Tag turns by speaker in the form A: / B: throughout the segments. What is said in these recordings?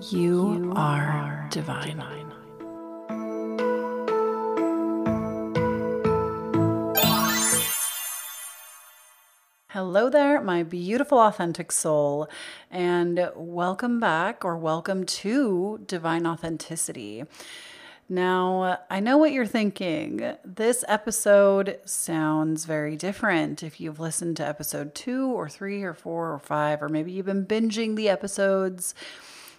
A: You, are, divine. Hello there, my beautiful, authentic soul, and welcome back or welcome to Divine Authenticity. Now, I know what you're thinking. This episode sounds very different. If you've listened to episode two or three or four or five, or maybe you've been binging the episodes,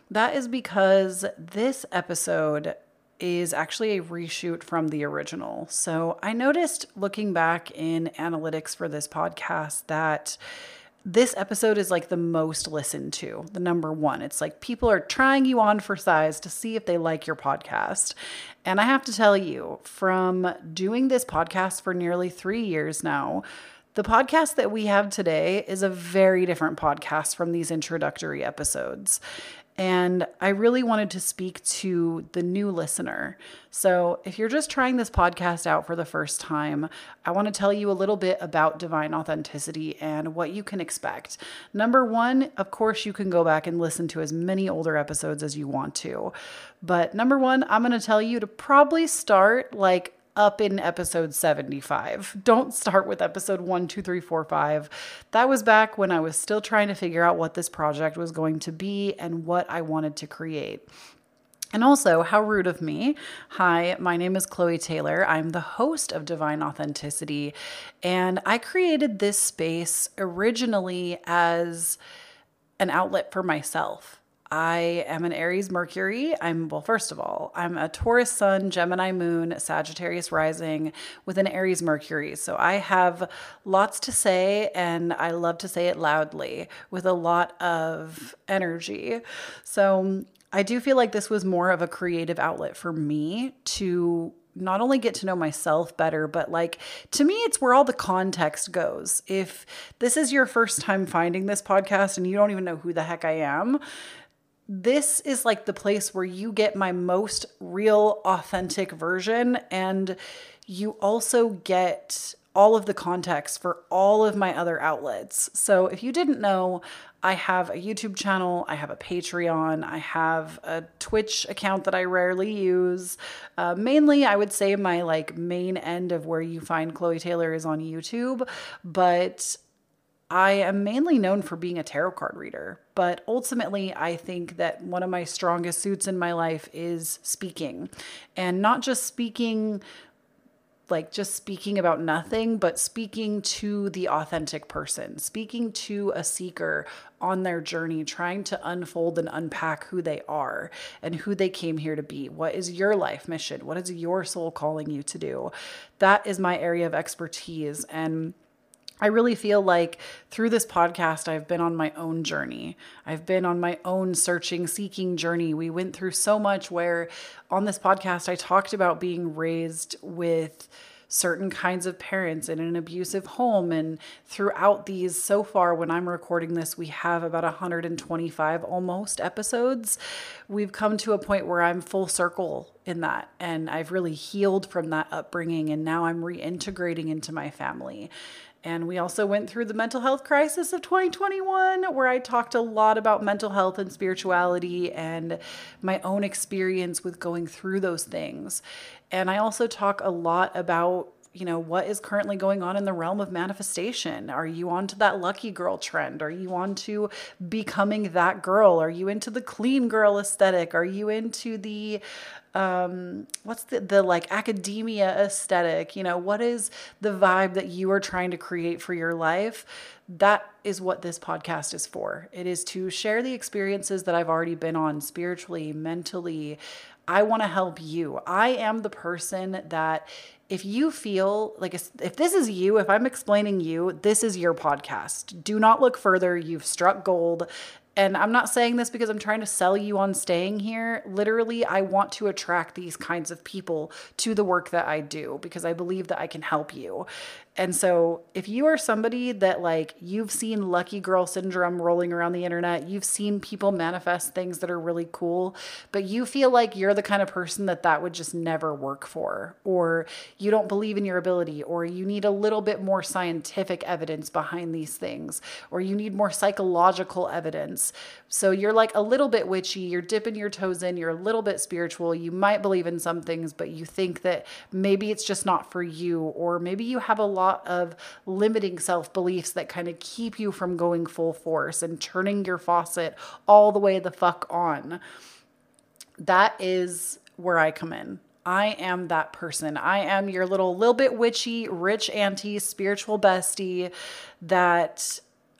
A: that is because this episode is actually a reshoot from the original. So I noticed looking back in analytics for this podcast that this episode is like the most listened to, the number one. It's like people are trying you on for size to see if they like your podcast. And I have to tell you, from doing this podcast for nearly three years now, the podcast that we have today is a very different podcast from these introductory episodes. And I really wanted to speak to the new listener. So, if you're just trying this podcast out for the first time, I want to tell you a little bit about divine authenticity and what you can expect. Number one, of course, you can go back and listen to as many older episodes as you want to. But number one, I'm going to tell you to probably start like up in episode 75. Don't start with episode one, two, three, four, five. That was back when I was still trying to figure out what this project was going to be and what I wanted to create. And also, how rude of me. Hi, my name is Chloe Taylor. I'm the host of Divine Authenticity, and I created this space originally as an outlet for myself. I am an Aries Mercury. I'm, well, first of all, I'm a Taurus Sun, Gemini Moon, Sagittarius Rising with an Aries Mercury. So I have lots to say and I love to say it loudly with a lot of energy. So I do feel like this was more of a creative outlet for me to not only get to know myself better, but like to me, it's where all the context goes. If this is your first time finding this podcast and you don't even know who the heck I am, this is like the place where you get my most real, authentic version. And you also get all of the context for all of my other outlets. So if you didn't know, I have a YouTube channel, I have a Patreon, I have a Twitch account that I rarely use. Uh, mainly, I would say my like main end of where you find Chloe Taylor is on YouTube, but I am mainly known for being a tarot card reader, but ultimately, I think that one of my strongest suits in my life is speaking. And not just speaking, like just speaking about nothing, but speaking to the authentic person, speaking to a seeker on their journey, trying to unfold and unpack who they are and who they came here to be. What is your life mission? What is your soul calling you to do? That is my area of expertise. And I really feel like through this podcast, I've been on my own journey. I've been on my own searching, seeking journey. We went through so much where on this podcast, I talked about being raised with certain kinds of parents in an abusive home. And throughout these, so far, when I'm recording this, we have about 125 almost episodes. We've come to a point where I'm full circle in that. And I've really healed from that upbringing. And now I'm reintegrating into my family. And we also went through the mental health crisis of 2021, where I talked a lot about mental health and spirituality and my own experience with going through those things. And I also talk a lot about you know what is currently going on in the realm of manifestation? Are you onto that lucky girl trend? Are you onto becoming that girl? Are you into the clean girl aesthetic? Are you into the um what's the the like academia aesthetic? You know what is the vibe that you are trying to create for your life? That is what this podcast is for. It is to share the experiences that I've already been on spiritually mentally I want to help you I am the person that if you feel like if this is you, if I'm explaining you, this is your podcast. Do not look further. You've struck gold. And I'm not saying this because I'm trying to sell you on staying here. Literally, I want to attract these kinds of people to the work that I do because I believe that I can help you. And so, if you are somebody that like you've seen lucky girl syndrome rolling around the internet, you've seen people manifest things that are really cool, but you feel like you're the kind of person that that would just never work for, or you don't believe in your ability, or you need a little bit more scientific evidence behind these things, or you need more psychological evidence. So you're like a little bit witchy, you're dipping your toes in, you're a little bit spiritual, you might believe in some things, but you think that maybe it's just not for you, or maybe you have a lot of limiting self beliefs that kind of keep you from going full force and turning your faucet all the way the fuck on. That is where I come in. I am that person. I am your little, little bit witchy, rich auntie, spiritual bestie that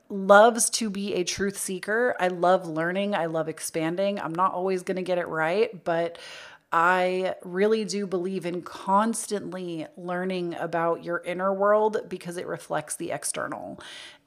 A: loves to be a truth seeker. I love learning. I love expanding. I'm not always going to get it right, but I really do believe in constantly learning about your inner world because it reflects the external.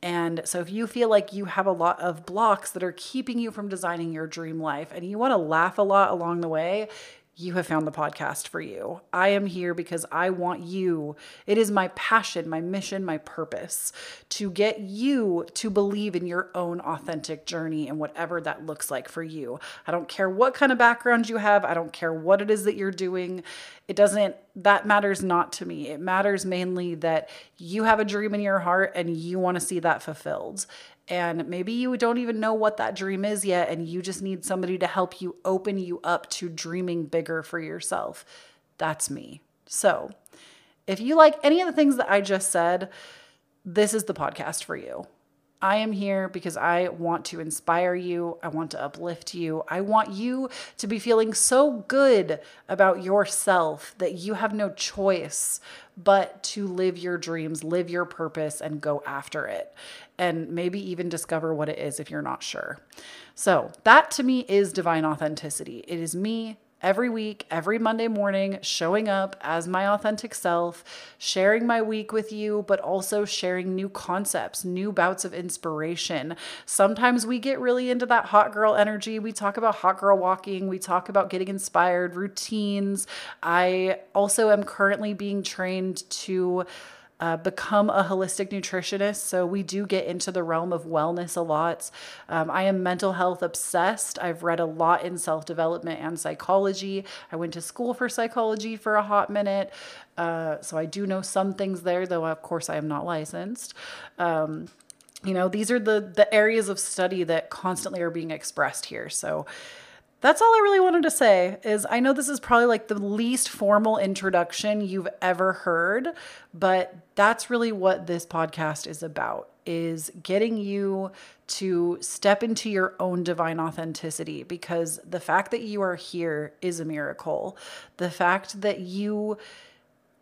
A: And so, if you feel like you have a lot of blocks that are keeping you from designing your dream life and you want to laugh a lot along the way, you have found the podcast for you. I am here because I want you. It is my passion, my mission, my purpose to get you to believe in your own authentic journey and whatever that looks like for you. I don't care what kind of background you have, I don't care what it is that you're doing. It doesn't, that matters not to me. It matters mainly that you have a dream in your heart and you want to see that fulfilled. And maybe you don't even know what that dream is yet, and you just need somebody to help you open you up to dreaming bigger for yourself. That's me. So, if you like any of the things that I just said, this is the podcast for you. I am here because I want to inspire you. I want to uplift you. I want you to be feeling so good about yourself that you have no choice but to live your dreams, live your purpose, and go after it. And maybe even discover what it is if you're not sure. So, that to me is divine authenticity. It is me every week, every Monday morning, showing up as my authentic self, sharing my week with you, but also sharing new concepts, new bouts of inspiration. Sometimes we get really into that hot girl energy. We talk about hot girl walking, we talk about getting inspired, routines. I also am currently being trained to uh, become a holistic nutritionist. So we do get into the realm of wellness a lot. Um, I am mental health obsessed. I've read a lot in self development and psychology. I went to school for psychology for a hot minute. Uh, so I do know some things there, though, of course, I am not licensed. Um, you know, these are the the areas of study that constantly are being expressed here. So that's all I really wanted to say is I know this is probably like the least formal introduction you've ever heard, but that's really what this podcast is about is getting you to step into your own divine authenticity because the fact that you are here is a miracle. The fact that you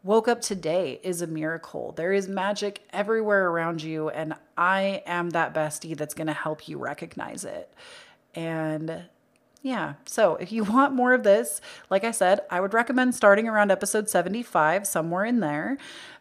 A: woke up today is a miracle. There is magic everywhere around you and I am that bestie that's going to help you recognize it. And yeah. So if you want more of this, like I said, I would recommend starting around episode 75, somewhere in there.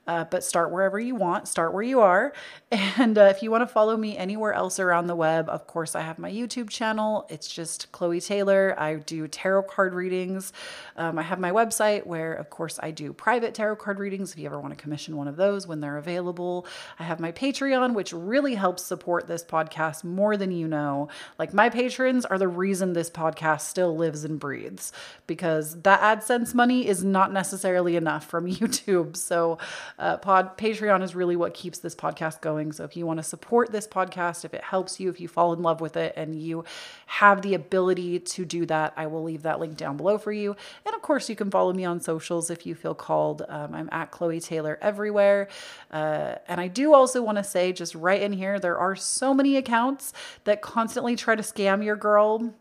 A: Uh, but start wherever you want, start where you are. And uh, if you want to follow me anywhere else around the web, of course, I have my YouTube channel. It's just Chloe Taylor. I do tarot card readings. Um, I have my website where, of course, I do private tarot card readings if you ever want to commission one of those when they're available. I have my Patreon, which really helps support this podcast more than you know. Like, my patrons are the reason this podcast still lives and breathes because that AdSense money is not necessarily enough from YouTube. So, uh, pod Patreon is really what keeps this podcast going. So if you want to support this podcast, if it helps you, if you fall in love with it, and you have the ability to do that, I will leave that link down below for you. And of course, you can follow me on socials if you feel called. Um, I'm at Chloe Taylor everywhere. Uh, and I do also want to say, just right in here, there are so many accounts that constantly try to scam your girl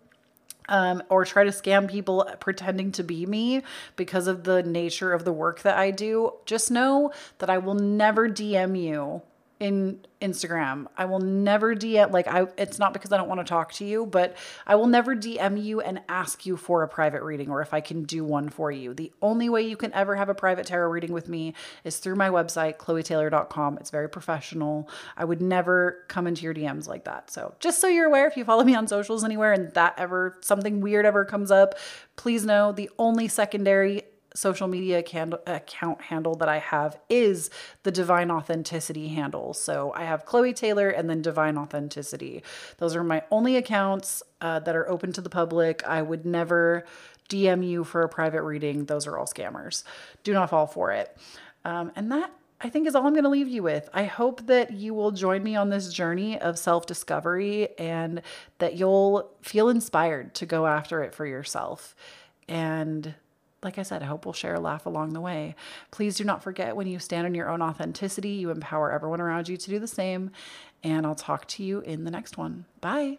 A: um, or try to scam people pretending to be me because of the nature of the work that I do, just know that I will never DM you in Instagram. I will never DM like I it's not because I don't want to talk to you, but I will never DM you and ask you for a private reading or if I can do one for you. The only way you can ever have a private tarot reading with me is through my website chloetaylor.com. It's very professional. I would never come into your DMs like that. So, just so you're aware if you follow me on socials anywhere and that ever something weird ever comes up, please know the only secondary social media account handle that I have is the Divine Authenticity handle. So I have Chloe Taylor and then Divine Authenticity. Those are my only accounts uh, that are open to the public. I would never DM you for a private reading. Those are all scammers. Do not fall for it. Um, and that I think is all I'm going to leave you with. I hope that you will join me on this journey of self discovery and that you'll feel inspired to go after it for yourself. And like I said, I hope we'll share a laugh along the way. Please do not forget when you stand in your own authenticity, you empower everyone around you to do the same. And I'll talk to you in the next one. Bye.